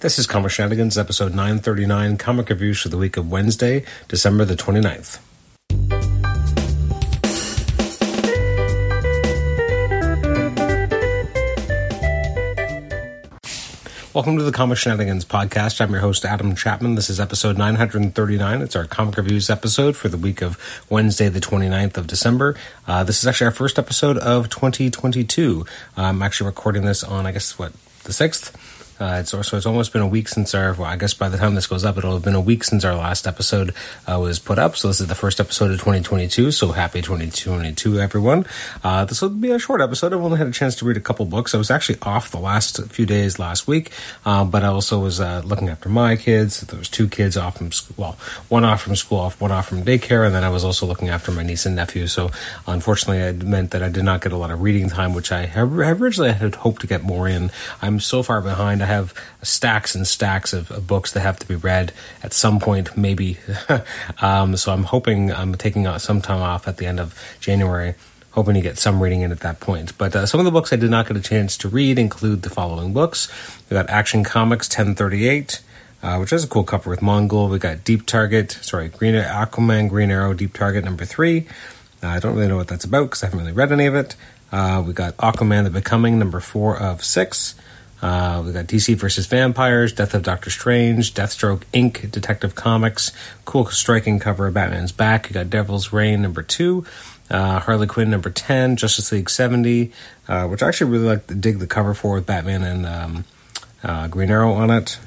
This is Comic Shenanigans, episode 939, comic reviews for the week of Wednesday, December the 29th. Welcome to the Comic Shenanigans podcast. I'm your host, Adam Chapman. This is episode 939. It's our comic reviews episode for the week of Wednesday, the 29th of December. Uh, this is actually our first episode of 2022. I'm actually recording this on, I guess, what, the 6th? Uh, it's also it's almost been a week since our. Well, I guess by the time this goes up, it'll have been a week since our last episode uh, was put up. So this is the first episode of 2022. So happy 2022, everyone! Uh, this will be a short episode. I've only had a chance to read a couple books. I was actually off the last few days last week, uh, but I also was uh, looking after my kids. There was two kids off from school. Well, one off from school, off one off from daycare, and then I was also looking after my niece and nephew. So unfortunately, it meant that I did not get a lot of reading time, which I originally had hoped to get more in. I'm so far behind have stacks and stacks of, of, books that have to be read at some point, maybe. um, so I'm hoping I'm taking some time off at the end of January, hoping to get some reading in at that point. But uh, some of the books I did not get a chance to read include the following books. We got Action Comics 1038. Uh, which has a cool cover with Mongul. We got Deep Target, sorry, Green Aquaman, Green Arrow, Deep Target number three. Uh, I don't really know what that's about because I haven't really read any of it. Uh, we got Aquaman the Becoming, number four of six. Uh, we got DC versus Vampires, Death of Doctor Strange, Deathstroke Inc., Detective Comics, cool striking cover of Batman's Back. You got Devil's Reign number two, uh, Harley Quinn number 10, Justice League 70, uh, which I actually really like to dig the cover for with Batman and um, uh, Green Arrow on it.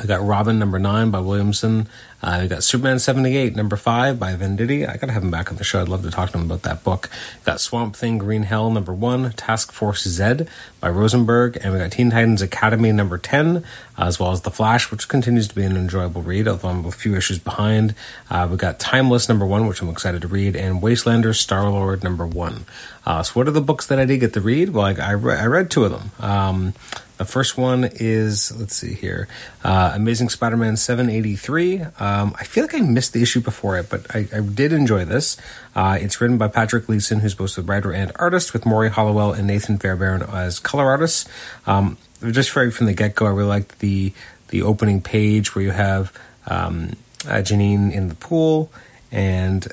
We got Robin number nine by Williamson. Uh, we got Superman 78 number five by Venditti. I gotta have him back on the show. I'd love to talk to him about that book. We got Swamp Thing Green Hell number one, Task Force Z by Rosenberg, and we got Teen Titans Academy number 10, as well as The Flash, which continues to be an enjoyable read, although I'm a few issues behind. Uh, we got Timeless number one, which I'm excited to read, and Wastelander Star Lord number one. Uh, so, what are the books that I did get to read? Well, I, I, re- I read two of them. Um, the first one is, let's see here, uh, Amazing Spider Man 783. Um, I feel like I missed the issue before it, but I, I did enjoy this. Uh, it's written by Patrick Gleason, who's both the writer and artist, with Morry Hollowell and Nathan Fairbairn as color artists. Um, just right from the get go, I really liked the, the opening page where you have um, uh, Janine in the pool and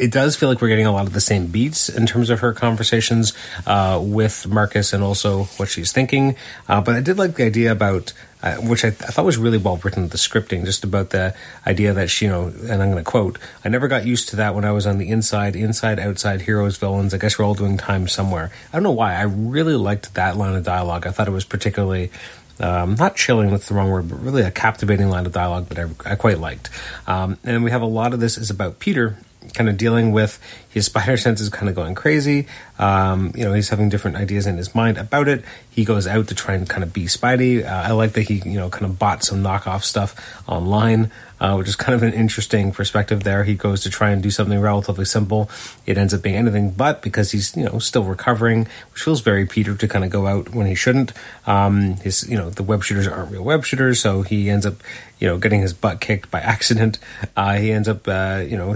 it does feel like we're getting a lot of the same beats in terms of her conversations uh, with Marcus and also what she's thinking. Uh, but I did like the idea about, uh, which I, I, thought was really well written, the scripting, just about the idea that she, you know, and I'm going to quote, I never got used to that when I was on the inside, inside, outside, heroes, villains. I guess we're all doing time somewhere. I don't know why. I really liked that line of dialogue. I thought it was particularly. Um, not chilling, that's the wrong word, but really a captivating line of dialogue that I, I quite liked. Um, and we have a lot of this is about Peter kind of dealing with his spider sense is kind of going crazy. Um, you know, he's having different ideas in his mind about it. He goes out to try and kind of be Spidey. Uh, I like that he, you know, kind of bought some knockoff stuff online, uh, which is kind of an interesting perspective there. He goes to try and do something relatively simple. It ends up being anything but because he's, you know, still recovering, which feels very Peter to kind of go out when he shouldn't. Um, his, you know, the web shooters aren't real web shooters, so he ends up, you know, getting his butt kicked by accident. Uh, he ends up, uh, you know,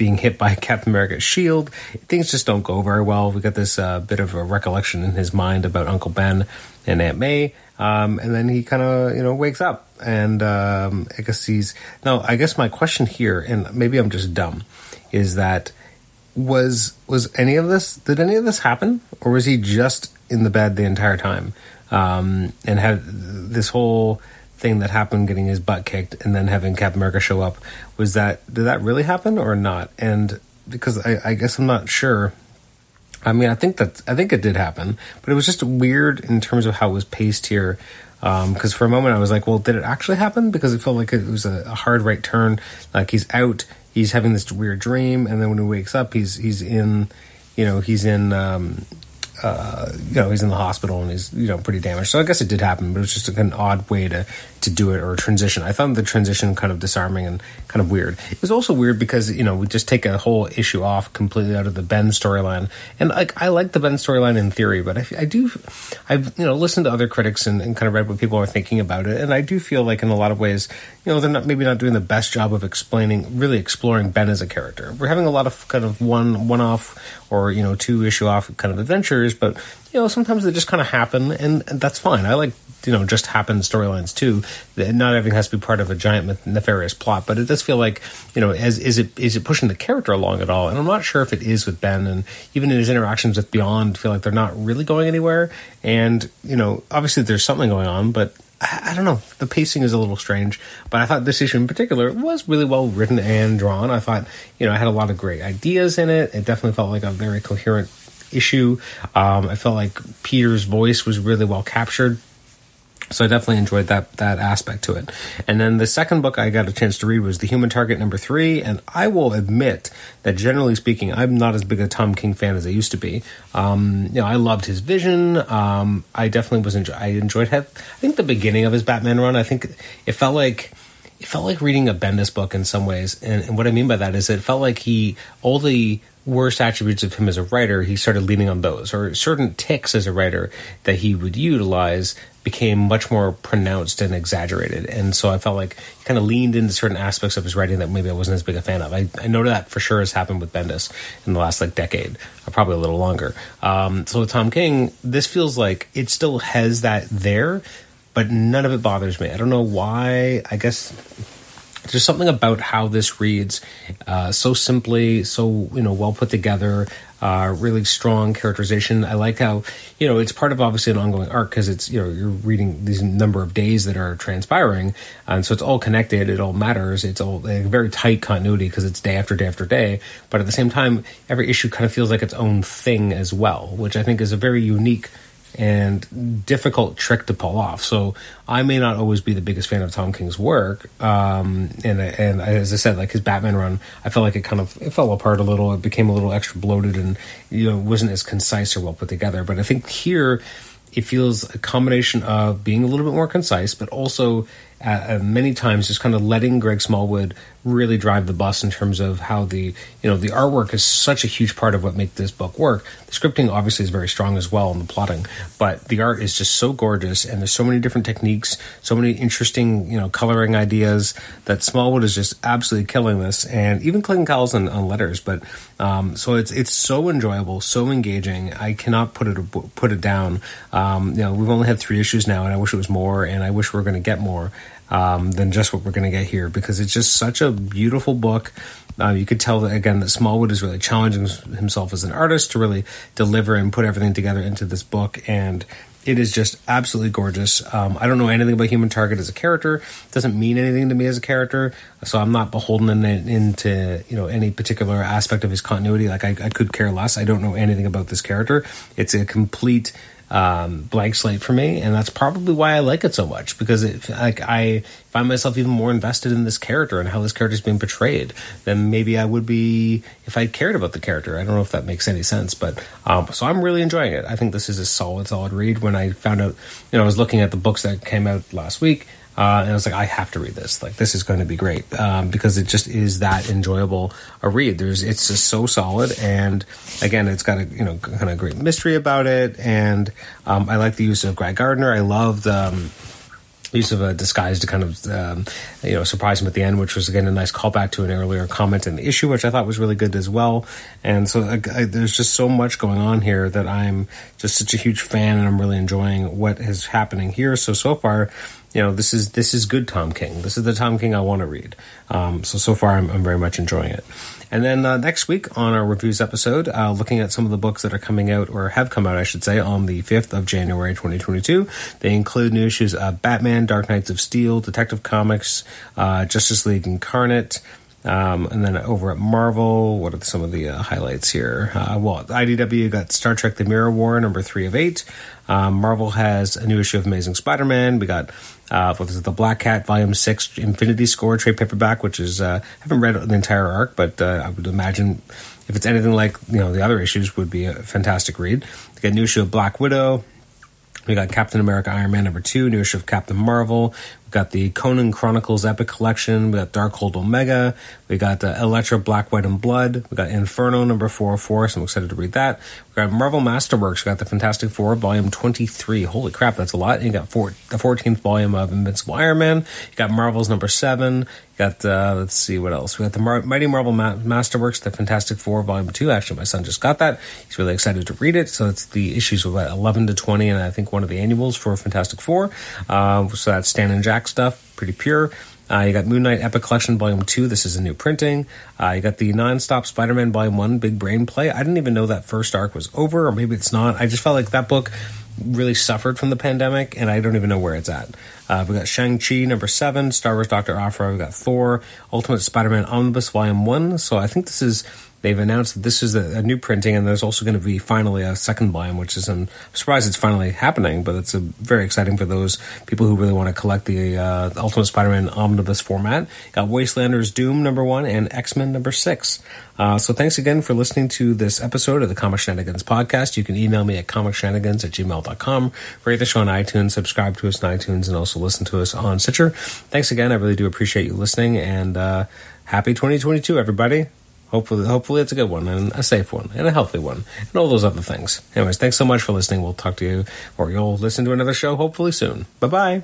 being hit by Captain America's shield. Things just don't go very well. We got this uh, bit of a recollection in his mind about Uncle Ben and Aunt May. Um, and then he kind of, you know, wakes up. And um, I guess he's. now. I guess my question here, and maybe I'm just dumb, is that was was any of this did any of this happen or was he just in the bed the entire time um, and had this whole thing that happened, getting his butt kicked, and then having Captain America show up, was that did that really happen or not? And because I, I guess I'm not sure. I mean, I think that I think it did happen, but it was just weird in terms of how it was paced here. Because um, for a moment I was like, well, did it actually happen? Because it felt like it was a, a hard right turn. Like he's out, he's having this weird dream, and then when he wakes up, he's he's in, you know, he's in um, uh, you know, he's in the hospital and he's, you know, pretty damaged. So I guess it did happen, but it was just an odd way to, to do it or a transition. I found the transition kind of disarming and kind of weird. It was also weird because, you know, we just take a whole issue off completely out of the Ben storyline. And like, I like the Ben storyline in theory, but I, I do, I've, you know, listened to other critics and, and kind of read what people are thinking about it. And I do feel like in a lot of ways, you know, they're not, maybe not doing the best job of explaining, really exploring Ben as a character. We're having a lot of kind of one, one off or you know two issue off kind of adventures, but you know sometimes they just kind of happen, and, that's fine. I like you know just happen storylines too. Not everything has to be part of a giant nefarious plot, but it does feel like you know as is it is it pushing the character along at all? And I'm not sure if it is with Ben, and even in his interactions with Beyond, feel like they're not really going anywhere. And you know obviously there's something going on, but I, don't know. The pacing is a little strange, but I thought this issue in particular was really well written and drawn. I thought, you know, I had a lot of great ideas in it. It definitely felt like a very coherent issue. Um, I felt like Peter's voice was really well captured. So I definitely enjoyed that that aspect to it. And then the second book I got a chance to read was The Human Target number three. And I will admit that generally speaking, I'm not as big a Tom King fan as I used to be. Um, you know, I loved his vision. Um, I definitely was enjoy- I enjoyed. I think the beginning of his Batman run. I think it felt like it felt like reading a Bendis book in some ways. And, and what I mean by that is it felt like he all the worst attributes of him as a writer, he started leaning on those, or certain ticks as a writer that he would utilize became much more pronounced and exaggerated. And so I felt like he kind of leaned into certain aspects of his writing that maybe I wasn't as big a fan of. I, I know that for sure has happened with Bendis in the last like decade, or probably a little longer. Um, so with Tom King, this feels like it still has that there, but none of it bothers me. I don't know why. I guess there's something about how this reads uh, so simply, so you know, well put together uh, really strong characterization. I like how you know it's part of obviously an ongoing arc because it's you know you're reading these number of days that are transpiring, and so it's all connected. It all matters. It's all very tight continuity because it's day after day after day. But at the same time, every issue kind of feels like its own thing as well, which I think is a very unique and difficult trick to pull off. So I may not always be the biggest fan of Tom King's work, um, and and as I said, like his Batman run, I felt like it kind of it fell apart a little. It became a little extra bloated, and you know wasn't as concise or well put together. But I think here it feels a combination of being a little bit more concise, but also uh, many times just kind of letting Greg Smallwood really drive the bus in terms of how the you know the artwork is such a huge part of what make this book work. The scripting obviously is very strong as well, and the plotting, but the art is just so gorgeous, and there's so many different techniques, so many interesting you know coloring ideas that Smallwood is just absolutely killing this, and even Clayton Cowles on, on letters. But um, so it's it's so enjoyable, so engaging. I cannot put it put it down. Um, you know, we've only had three issues now, and I wish it was more, and I wish we are going to get more um, than just what we're going to get here because it's just such a beautiful book. Uh, you could tell that again that Smallwood is really challenging himself as an artist to really deliver and put everything together into this book, and it is just absolutely gorgeous. Um, I don't know anything about Human Target as a character; it doesn't mean anything to me as a character, so I'm not beholden in, into you know any particular aspect of his continuity. Like I, I could care less. I don't know anything about this character. It's a complete um, blank slate for me, and that's probably why I like it so much because it, like I find myself even more invested in this character and how this character is being portrayed than maybe I would be if I cared about the character. I don't know if that makes any sense, but um, so I'm really enjoying it. I think this is a solid, solid read. When I found out, you know, I was looking at the books that came out last week. Uh, and I was like, I have to read this. Like, this is going to be great um, because it just is that enjoyable a read. There's, it's just so solid, and again, it's got a you know kind of great mystery about it, and um, I like the use of Greg Gardner. I loved. Um, use of a disguise to kind of um, you know surprise him at the end, which was again a nice callback to an earlier comment in the issue, which I thought was really good as well. And so I, I, there's just so much going on here that I'm just such a huge fan, and I'm really enjoying what is happening here. So so far, you know this is this is good Tom King. This is the Tom King I want to read. Um, so so far, I'm, I'm, very much enjoying it. And then uh, next week on our reviews episode, uh, looking at some of the books that are coming out or have come out, I should say, on the 5th of January 2022. They include new issues of Batman, Dark Knights of Steel, Detective Comics, uh, Justice League Incarnate. Um, and then over at Marvel, what are some of the uh, highlights here? Uh, well, IDW got Star Trek The Mirror War, number three of eight. Um, Marvel has a new issue of Amazing Spider Man. We got uh, what is the Black Cat Volume Six Infinity Score trade paperback, which is uh, I haven't read the entire arc, but uh, I would imagine if it's anything like you know the other issues, would be a fantastic read. We got a new issue of Black Widow. We got Captain America Iron Man number two, new issue of Captain Marvel. We got the Conan Chronicles Epic Collection. We got Darkhold Omega. We got uh, Elektra Black, White, and Blood. We got Inferno number 404, so I'm excited to read that. We got Marvel Masterworks. We got the Fantastic Four, volume 23. Holy crap, that's a lot. you got four, the 14th volume of Invincible Iron Man. You got Marvel's number 7. You Got uh, let's see what else. We got the Mar- Mighty Marvel Ma- Masterworks, the Fantastic Four, Volume Two. Actually, my son just got that. He's really excited to read it. So it's the issues of eleven to twenty, and I think one of the annuals for Fantastic Four. Uh, so that's Stan and Jack stuff, pretty pure. Uh, you got Moon Knight Epic Collection Volume 2. This is a new printing. Uh, you got the Nonstop Spider Man Volume 1 Big Brain Play. I didn't even know that first arc was over, or maybe it's not. I just felt like that book really suffered from the pandemic, and I don't even know where it's at. Uh, we got Shang-Chi number seven, Star Wars Doctor Aphra, We've got Thor, Ultimate Spider-Man Omnibus Volume 1. So I think this is they've announced that this is a, a, new printing, and there's also going to be finally a second volume, which is I'm surprised it's finally happening, but it's very exciting for those people who really want to collect the, uh, Ultimate Spider-Man omnibus format. Got Wastelanders Doom number one and X Men number six. Uh, so thanks again for listening to this episode of the Comic Shenanigans podcast. You can email me at comicshenanigans at gmail.com, rate the show on iTunes, subscribe to us on iTunes, and also listen to us on Stitcher. Thanks again. I really do appreciate you listening, and uh, happy 2022, everybody. Hopefully, hopefully it's a good one and a safe one and a healthy one and all those other things. Anyways, thanks so much for listening. We'll talk to you or you'll listen to another show hopefully soon. Bye bye.